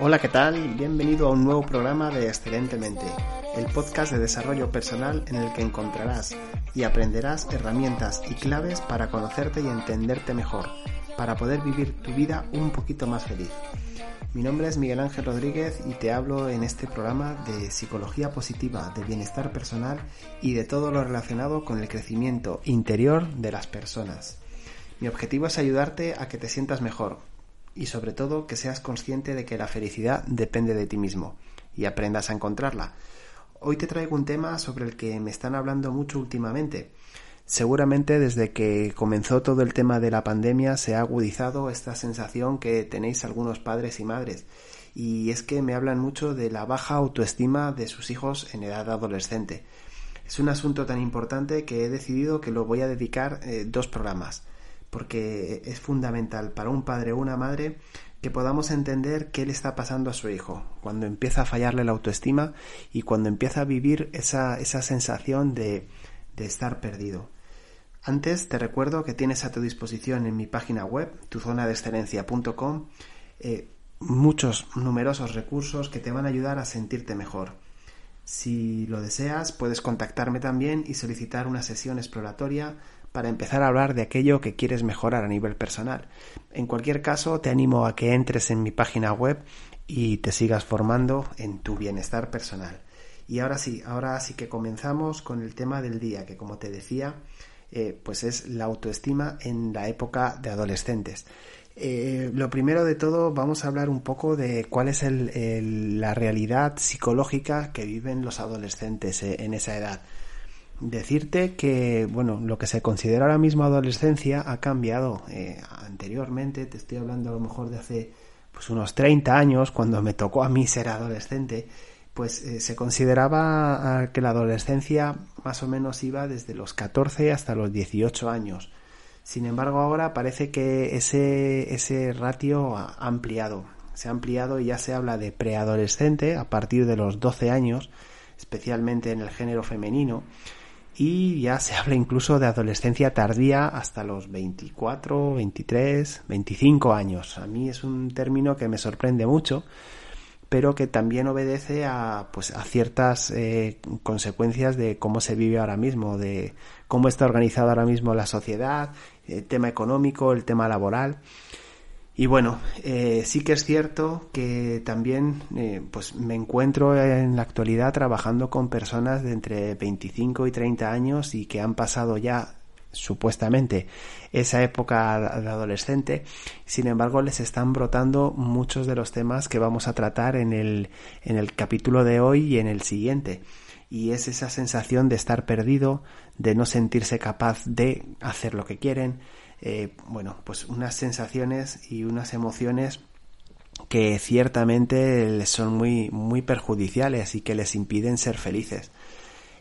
Hola, ¿qué tal? Bienvenido a un nuevo programa de Excelentemente, el podcast de desarrollo personal en el que encontrarás y aprenderás herramientas y claves para conocerte y entenderte mejor, para poder vivir tu vida un poquito más feliz. Mi nombre es Miguel Ángel Rodríguez y te hablo en este programa de psicología positiva, de bienestar personal y de todo lo relacionado con el crecimiento interior de las personas. Mi objetivo es ayudarte a que te sientas mejor y sobre todo que seas consciente de que la felicidad depende de ti mismo y aprendas a encontrarla. Hoy te traigo un tema sobre el que me están hablando mucho últimamente. Seguramente desde que comenzó todo el tema de la pandemia se ha agudizado esta sensación que tenéis algunos padres y madres y es que me hablan mucho de la baja autoestima de sus hijos en edad adolescente. Es un asunto tan importante que he decidido que lo voy a dedicar eh, dos programas porque es fundamental para un padre o una madre que podamos entender qué le está pasando a su hijo cuando empieza a fallarle la autoestima y cuando empieza a vivir esa, esa sensación de, de estar perdido. Antes te recuerdo que tienes a tu disposición en mi página web, tuzonadexcelencia.com, eh, muchos numerosos recursos que te van a ayudar a sentirte mejor. Si lo deseas, puedes contactarme también y solicitar una sesión exploratoria para empezar a hablar de aquello que quieres mejorar a nivel personal. En cualquier caso, te animo a que entres en mi página web y te sigas formando en tu bienestar personal. Y ahora sí, ahora sí que comenzamos con el tema del día, que como te decía, eh, pues es la autoestima en la época de adolescentes. Eh, lo primero de todo vamos a hablar un poco de cuál es la realidad psicológica que viven los adolescentes eh, en esa edad. Decirte que, bueno, lo que se considera ahora mismo adolescencia ha cambiado. Eh, anteriormente, te estoy hablando a lo mejor de hace pues unos 30 años, cuando me tocó a mí ser adolescente, pues eh, se consideraba que la adolescencia más o menos iba desde los 14 hasta los 18 años. Sin embargo, ahora parece que ese, ese ratio ha ampliado. Se ha ampliado y ya se habla de preadolescente a partir de los 12 años, especialmente en el género femenino y ya se habla incluso de adolescencia tardía hasta los 24, 23, 25 años. A mí es un término que me sorprende mucho, pero que también obedece a, pues, a ciertas eh, consecuencias de cómo se vive ahora mismo, de cómo está organizada ahora mismo la sociedad, el tema económico, el tema laboral. Y bueno, eh, sí que es cierto que también eh, pues me encuentro en la actualidad trabajando con personas de entre 25 y 30 años y que han pasado ya supuestamente esa época de adolescente, sin embargo les están brotando muchos de los temas que vamos a tratar en el, en el capítulo de hoy y en el siguiente. Y es esa sensación de estar perdido, de no sentirse capaz de hacer lo que quieren, eh, bueno, pues unas sensaciones y unas emociones que ciertamente les son muy, muy perjudiciales y que les impiden ser felices.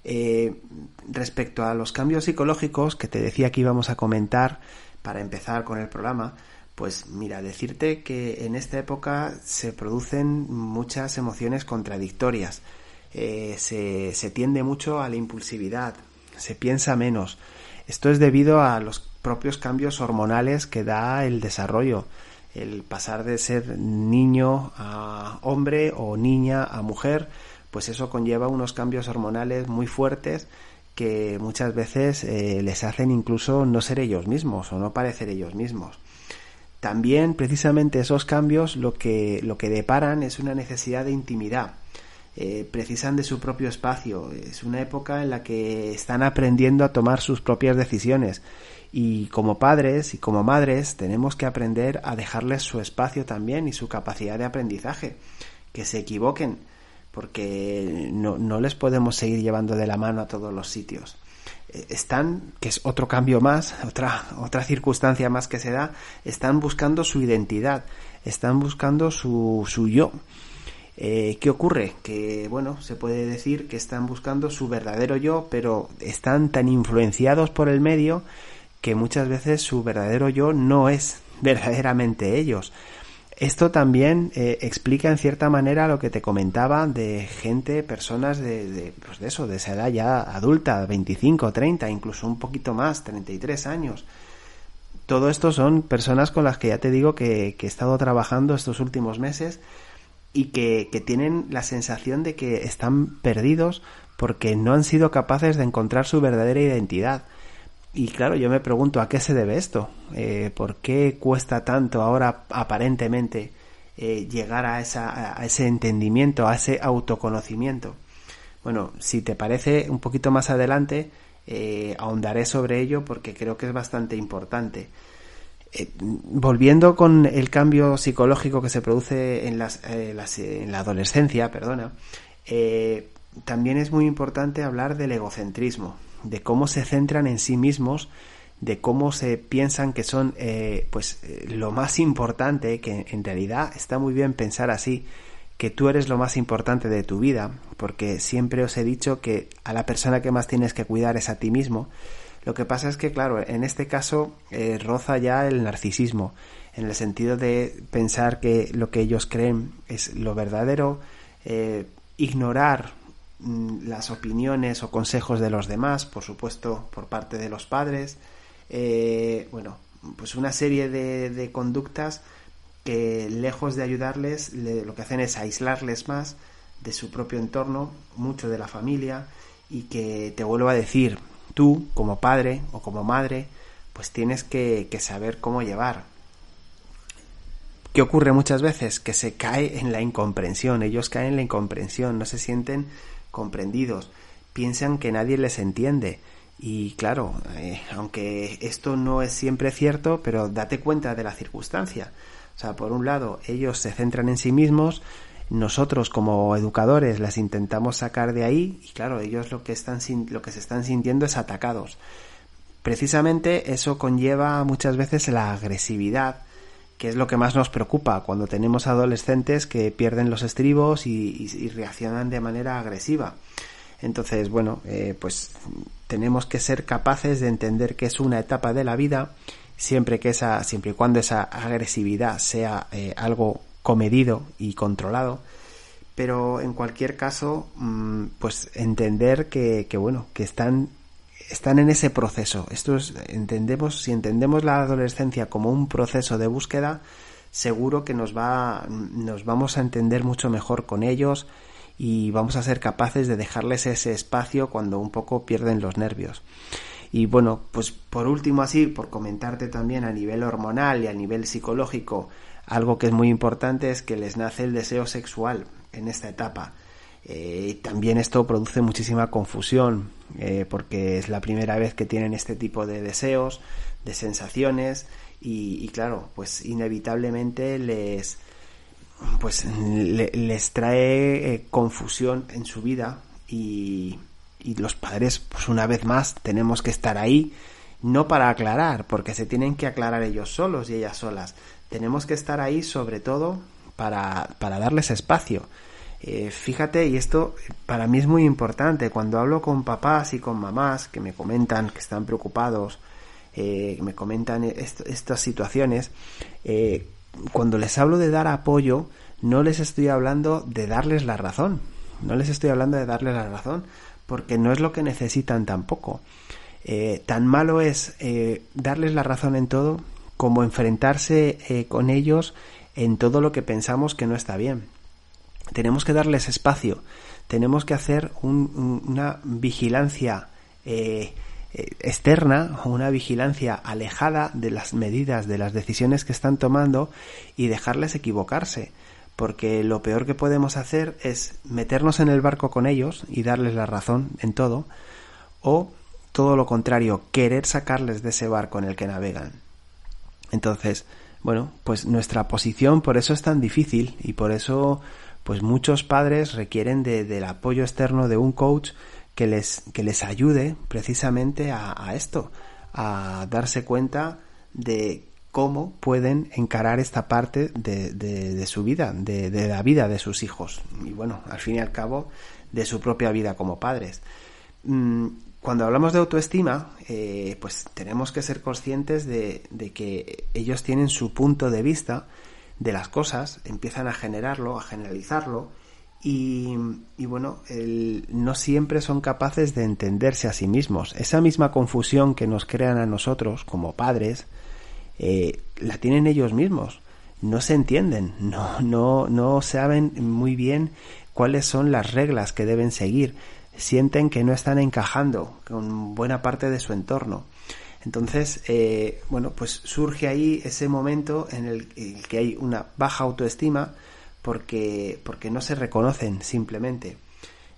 Eh, respecto a los cambios psicológicos que te decía que íbamos a comentar para empezar con el programa, pues mira, decirte que en esta época se producen muchas emociones contradictorias. Eh, se, se tiende mucho a la impulsividad, se piensa menos. Esto es debido a los propios cambios hormonales que da el desarrollo. El pasar de ser niño a hombre o niña a mujer, pues eso conlleva unos cambios hormonales muy fuertes que muchas veces eh, les hacen incluso no ser ellos mismos o no parecer ellos mismos. También precisamente esos cambios lo que, lo que deparan es una necesidad de intimidad. Eh, precisan de su propio espacio. Es una época en la que están aprendiendo a tomar sus propias decisiones y como padres y como madres tenemos que aprender a dejarles su espacio también y su capacidad de aprendizaje. Que se equivoquen, porque no, no les podemos seguir llevando de la mano a todos los sitios. eh, están, que es otro cambio más, otra, otra circunstancia más que se da, están buscando su identidad, están buscando su, su yo. Eh, ¿Qué ocurre? Que, bueno, se puede decir que están buscando su verdadero yo, pero están tan influenciados por el medio que muchas veces su verdadero yo no es verdaderamente ellos. Esto también eh, explica en cierta manera lo que te comentaba de gente, personas de, pues de eso, de esa edad ya adulta, 25, 30, incluso un poquito más, 33 años. Todo esto son personas con las que ya te digo que, que he estado trabajando estos últimos meses y que, que tienen la sensación de que están perdidos porque no han sido capaces de encontrar su verdadera identidad. Y claro, yo me pregunto a qué se debe esto, eh, por qué cuesta tanto ahora aparentemente eh, llegar a, esa, a ese entendimiento, a ese autoconocimiento. Bueno, si te parece, un poquito más adelante eh, ahondaré sobre ello porque creo que es bastante importante. Eh, volviendo con el cambio psicológico que se produce en, las, eh, las, en la adolescencia, perdona, eh, también es muy importante hablar del egocentrismo de cómo se centran en sí mismos, de cómo se piensan que son eh, pues eh, lo más importante, que en realidad está muy bien pensar así, que tú eres lo más importante de tu vida, porque siempre os he dicho que a la persona que más tienes que cuidar es a ti mismo. Lo que pasa es que, claro, en este caso eh, roza ya el narcisismo, en el sentido de pensar que lo que ellos creen es lo verdadero, eh, ignorar Mm, las opiniones o consejos de los demás, por supuesto, por parte de los padres. Eh, bueno, pues una serie de, de, conductas que lejos de ayudarles, le, lo que hacen es aislarles más de su propio entorno, mucho de la familia, y que te vuelvo a decir, tú como padre o como madre, pues tienes que, que saber cómo llevar. ¿Qué ocurre muchas veces? Que se cae en la incomprensión, ellos caen en la incomprensión, no se sienten comprendidos, piensan que nadie les entiende. Y claro, eh, aunque esto no es siempre cierto, pero date cuenta de la circunstancia. O sea, por un lado, ellos se centran en sí mismos, nosotros como educadores las intentamos sacar de ahí y claro, ellos lo que están lo que se están sintiendo es atacados. Precisamente eso conlleva muchas veces la agresividad, que es lo que más nos preocupa cuando tenemos adolescentes que pierden los estribos y, reaccionan de manera agresiva. Entonces, bueno, eh, pues tenemos que ser capaces de entender que es una etapa de la vida, siempre que esa, siempre y cuando esa agresividad sea eh, algo comedido y controlado. Pero en cualquier caso, mmm, pues entender que, que bueno, que están están en ese proceso. Esto es, entendemos, si entendemos la adolescencia como un proceso de búsqueda, seguro que nos va, nos vamos a entender mucho mejor con ellos y vamos a ser capaces de dejarles ese espacio cuando un poco pierden los nervios. Y bueno, pues por último así, por comentarte también a nivel hormonal y a nivel psicológico, algo que es muy importante es que les nace el deseo sexual en esta etapa. Eh, también esto produce muchísima confusión eh, porque es la primera vez que tienen este tipo de deseos, de sensaciones y, claro, pues inevitablemente les pues le, les trae eh, confusión en su vida y, y los padres pues una vez más tenemos que estar ahí no para aclarar porque se tienen que aclarar ellos solos y ellas solas. Tenemos que estar ahí sobre todo para, para darles espacio. Eh, fíjate, y esto para mí es muy importante, cuando hablo con papás y con mamás que me comentan que están preocupados, eh, me comentan est estas situaciones, eh, cuando les hablo de dar apoyo, no les estoy hablando de darles la razón, no les estoy hablando de darles la razón, porque no es lo que necesitan tampoco. Eh, tan malo es eh, darles la razón en todo como enfrentarse eh, con ellos en todo lo que pensamos que no está bien tenemos que darles espacio, tenemos que hacer un, un, una vigilancia externa o una vigilancia alejada de las medidas, de las decisiones que están tomando y dejarles equivocarse. Porque lo peor que podemos hacer es meternos en el barco con ellos y darles la razón en todo, o todo lo contrario, querer sacarles de ese barco en el que navegan. Entonces, bueno, pues nuestra posición por eso es tan difícil y por eso pues muchos padres requieren de, del apoyo externo de un coach que les, que les ayude precisamente a, esto, a darse cuenta de cómo pueden encarar esta parte de, su vida, de, de, la vida de sus hijos y bueno, al fin y al cabo, de su propia vida como padres. Cuando hablamos de autoestima, eh, pues tenemos que ser conscientes de, que ellos tienen su punto de vista de las cosas, empiezan a generarlo, a generalizarlo, y, bueno, no siempre son capaces de entenderse a sí mismos. Esa misma confusión que nos crean a nosotros como padres, eh, la tienen ellos mismos. No se entienden, no, no, no saben muy bien cuáles son las reglas que deben seguir sienten que no están encajando con buena parte de su entorno. Entonces, eh, bueno, pues surge ahí ese momento en el, que hay una baja autoestima porque, porque no se reconocen simplemente.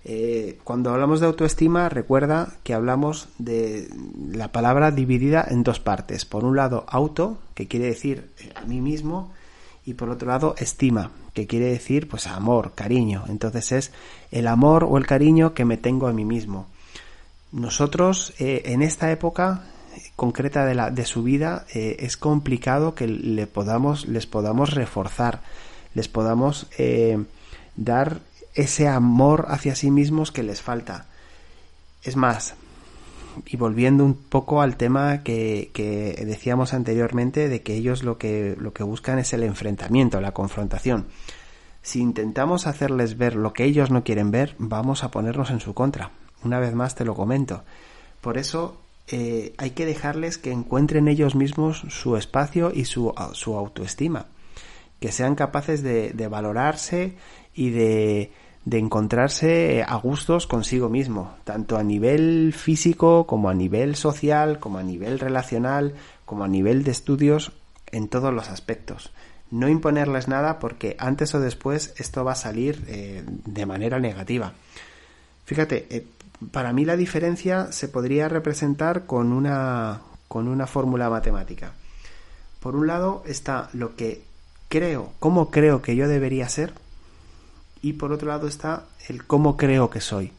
Eh, cuando hablamos de autoestima, recuerda que hablamos de la palabra dividida en dos partes. Por un lado, auto, que quiere decir a mí mismo, y por otro lado, estima, que quiere decir pues amor, cariño. Entonces es el amor o el cariño que me tengo a mí mismo. Nosotros eh, en esta época concreta de, la, de su vida eh, es complicado que le podamos, les podamos reforzar, les podamos eh, dar ese amor hacia sí mismos que les falta. Es más, y volviendo un poco al tema que, que, decíamos anteriormente de que ellos lo que, lo que buscan es el enfrentamiento, la confrontación. Si intentamos hacerles ver lo que ellos no quieren ver, vamos a ponernos en su contra. Una vez más te lo comento. Por eso eh, hay que dejarles que encuentren ellos mismos su espacio y su, su autoestima. Que sean capaces de, de valorarse y de, de encontrarse a gustos consigo mismo, tanto a nivel físico como a nivel social, como a nivel relacional, como a nivel de estudios, en todos los aspectos. No imponerles nada porque antes o después esto va a salir eh, de manera negativa. Fíjate, eh, para mí la diferencia se podría representar con una, con una fórmula matemática. Por un lado está lo que creo, cómo creo que yo debería ser, y por otro lado está el cómo creo que soy.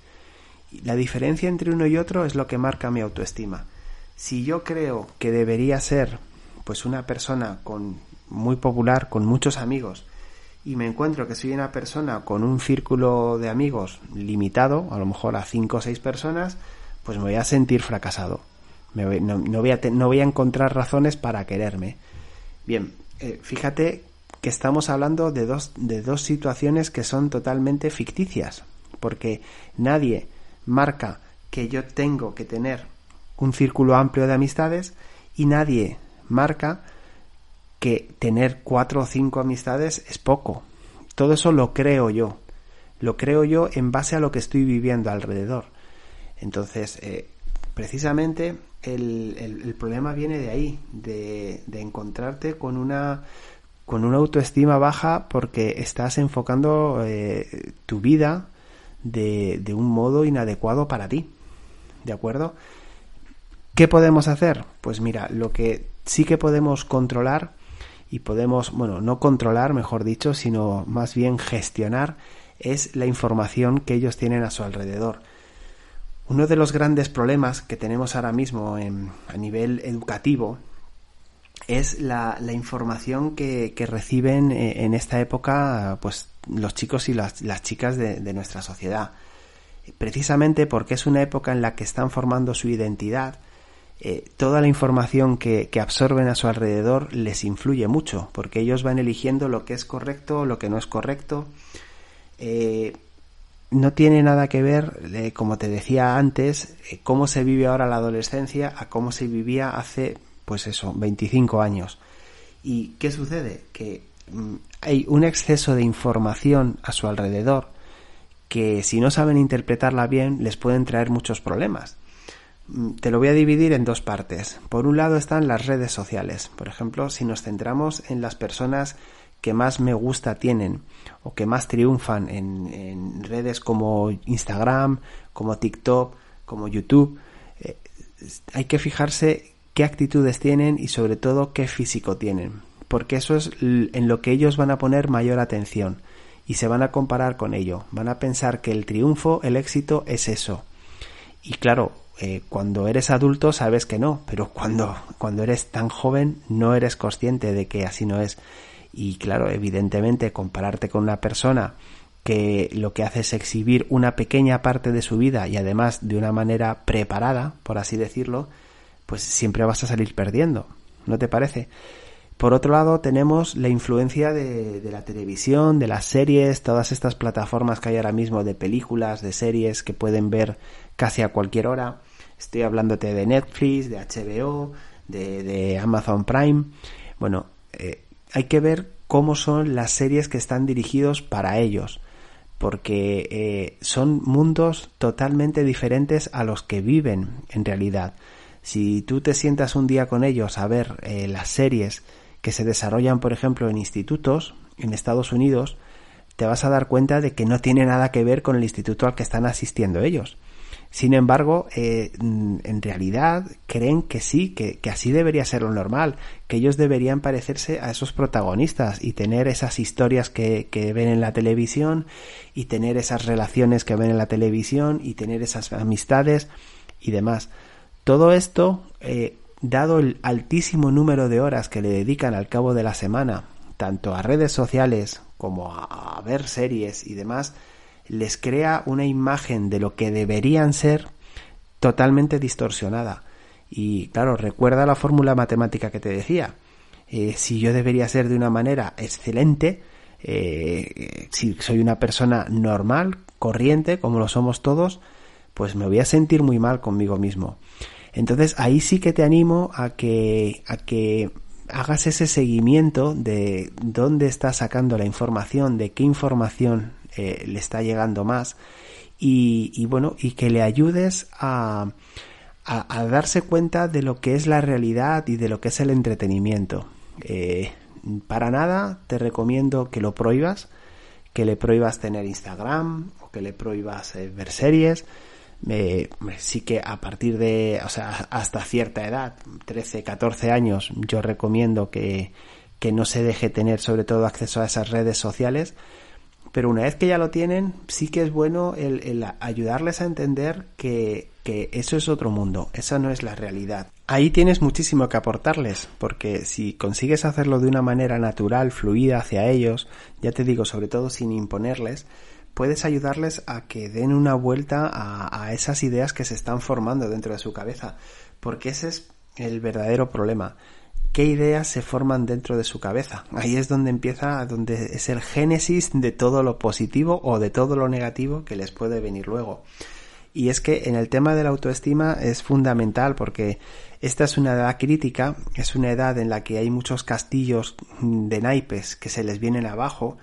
La diferencia entre uno y otro es lo que marca mi autoestima. Si yo creo que debería ser pues una persona con muy popular, con muchos amigos, y me encuentro que soy una persona con un círculo de amigos limitado, a lo mejor a cinco o seis personas, pues me voy a sentir fracasado. no, voy a no, voy a encontrar razones para quererme. Bien, eh, fíjate estamos hablando de dos, de dos situaciones que son totalmente ficticias, porque nadie marca que yo tengo que tener un círculo amplio de amistades y nadie marca que tener cuatro o cinco amistades es poco. Todo eso lo creo yo. Lo creo yo en base a lo que estoy viviendo alrededor. Entonces, eh, precisamente el, el, problema viene de ahí, de, de encontrarte con una con una autoestima baja porque estás enfocando eh, tu vida de, de, un modo inadecuado para ti. ¿De acuerdo? ¿Qué podemos hacer? Pues mira, lo que sí que podemos controlar y podemos, bueno, no controlar, mejor dicho, sino más bien gestionar es la información que ellos tienen a su alrededor. Uno de los grandes problemas que tenemos ahora mismo en, a nivel educativo es la, la información que, que, reciben eh, en esta época pues los chicos y las, chicas de, de, nuestra sociedad. Precisamente porque es una época en la que están formando su identidad, eh, toda la información que, que, absorben a su alrededor les influye mucho, porque ellos van eligiendo lo que es correcto, lo que no es correcto. Eh, no tiene nada que ver, como te decía antes, cómo se vive ahora la adolescencia a cómo se vivía hace pues eso, 25 años. ¿Y qué sucede? Que mm, hay un exceso de información a su alrededor que si no saben interpretarla bien les pueden traer muchos problemas. Mm, te lo voy a dividir en dos partes. Por un lado están las redes sociales. Por ejemplo, si nos centramos en las personas que más me gusta tienen o que más triunfan en, redes como Instagram, como TikTok, como YouTube, eh, hay que fijarse qué actitudes tienen y sobre todo qué físico tienen, porque eso es en lo que ellos van a poner mayor atención y se van a comparar con ello, van a pensar que el triunfo, el éxito es eso. Y claro, eh, cuando eres adulto sabes que no, pero cuando, cuando eres tan joven no eres consciente de que así no es. Y claro, evidentemente compararte con una persona que lo que hace es exhibir una pequeña parte de su vida y además de una manera preparada, por así decirlo, pues siempre vas a salir perdiendo. ¿No te parece? Por otro lado, tenemos la influencia de, la televisión, de las series, todas estas plataformas que hay ahora mismo de películas, de series que pueden ver casi a cualquier hora. Estoy hablándote de Netflix, de HBO, de, de Amazon Prime. Bueno, eh, hay que ver cómo son las series que están dirigidos para ellos, porque eh, son mundos totalmente diferentes a los que viven en realidad. Si tú te sientas un día con ellos a ver eh, las series que se desarrollan, por ejemplo, en institutos en Estados Unidos, te vas a dar cuenta de que no tiene nada que ver con el instituto al que están asistiendo ellos. Sin embargo, eh, en realidad creen que sí, que, así debería ser lo normal, que ellos deberían parecerse a esos protagonistas y tener esas historias que, que ven en la televisión y tener esas relaciones que ven en la televisión y tener esas amistades y demás. Todo esto eh, dado el altísimo número de horas que le dedican al cabo de la semana, tanto a redes sociales como a, ver series y demás, les crea una imagen de lo que deberían ser totalmente distorsionada. Y claro, recuerda la fórmula matemática que te decía. Eh, si yo debería ser de una manera excelente, eh, si soy una persona normal, corriente, como lo somos todos, pues me voy a sentir muy mal conmigo mismo. Entonces ahí sí que te animo a que, a que hagas ese seguimiento de dónde está sacando la información, de qué información eh, le está llegando más y, bueno, y que le ayudes a, a, darse cuenta de lo que es la realidad y de lo que es el entretenimiento. Eh, para nada te recomiendo que lo prohíbas, que le prohíbas tener Instagram o que le prohíbas eh, ver series sí que a partir de, o sea, hasta cierta edad, 13, 14 años, yo recomiendo que, que no se deje tener sobre todo acceso a esas redes sociales, pero una vez que ya lo tienen, sí que es bueno el, ayudarles a entender que, que, eso es otro mundo, esa no es la realidad. Ahí tienes muchísimo que aportarles, porque si consigues hacerlo de una manera natural, fluida hacia ellos, ya te digo, sobre todo sin imponerles, puedes ayudarles a que den una vuelta a, esas ideas que se están formando dentro de su cabeza, porque ese es el verdadero problema. ¿Qué ideas se forman dentro de su cabeza? Ahí es donde empieza, donde es el génesis de todo lo positivo o de todo lo negativo que les puede venir luego. Y es que en el tema de la autoestima es fundamental porque esta es una edad crítica, es una edad en la que hay muchos castillos de naipes que se les vienen abajo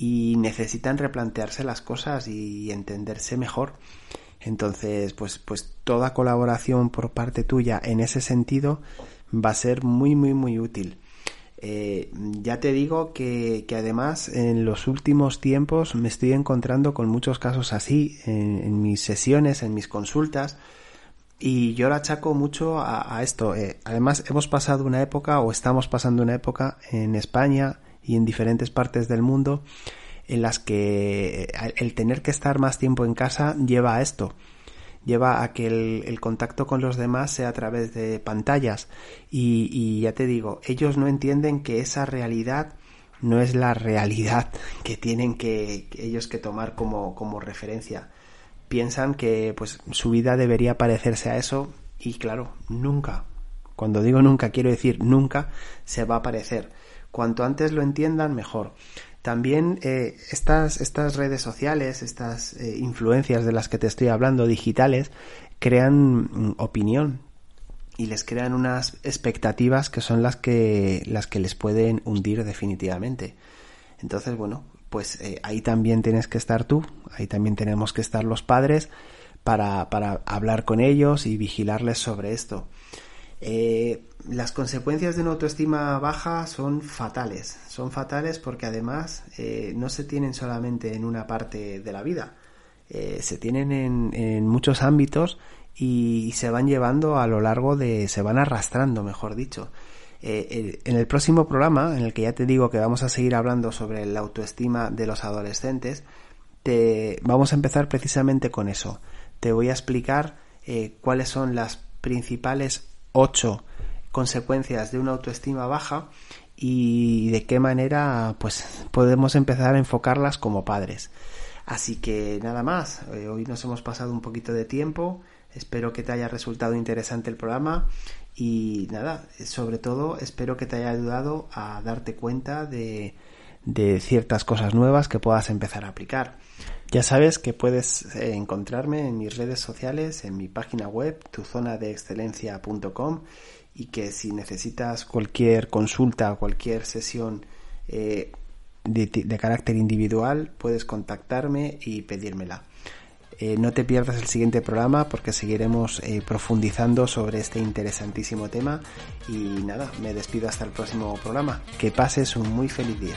y necesitan replantearse las cosas y entenderse mejor. Entonces, pues, pues toda colaboración por parte tuya en ese sentido va a ser muy, muy, muy útil. Eh, ya te digo que, que, además en los últimos tiempos me estoy encontrando con muchos casos así en, mis sesiones, en mis consultas, y yo lo achaco mucho a, esto. Eh, además, hemos pasado una época o estamos pasando una época en España y en diferentes partes del mundo en las que eh, el tener que estar más tiempo en casa lleva a esto. Lleva a que el, contacto con los demás sea a través de pantallas. Y, ya te digo ellos no entienden que esa realidad no es la realidad que tienen que, ellos que tomar como, como referencia. Piensan que pues su vida debería parecerse a eso y claro nunca. Cuando digo nunca quiero decir nunca se va a parecer Cuanto antes lo entiendan, mejor. También eh, estas, estas redes sociales, estas eh, influencias de las que te estoy hablando, digitales, crean mm, opinión y les crean unas expectativas que son las que, las que les pueden hundir definitivamente. Entonces, bueno, pues eh, ahí también tienes que estar tú, ahí también tenemos que estar los padres para, para hablar con ellos y vigilarles sobre esto. Eh, las consecuencias de una autoestima baja son fatales. Son fatales porque además eh, no se tienen solamente en una parte de la vida, eh, se tienen en, muchos ámbitos y, se van llevando a lo largo de, se van arrastrando, mejor dicho. en el próximo programa, en el que ya te digo que vamos a seguir hablando sobre la autoestima de los adolescentes, te, vamos a empezar precisamente con eso. Te voy a explicar cuáles son las principales ocho consecuencias de una autoestima baja y de qué manera pues podemos empezar a enfocarlas como padres. Así que nada más, eh, hoy nos hemos pasado un poquito de tiempo, espero que te haya resultado interesante el programa y nada, sobre todo espero que te haya ayudado a darte cuenta de, de ciertas cosas nuevas que puedas empezar a aplicar. Ya sabes que puedes eh, encontrarme en mis redes sociales, en mi página web, tuzonadeexcelencia.com y que si necesitas cualquier consulta cualquier sesión eh, de, carácter individual, puedes contactarme y pedírmela. Eh, no te pierdas el siguiente programa porque seguiremos eh, profundizando sobre este interesantísimo tema y nada, me despido hasta el próximo programa. Que pases un muy feliz día.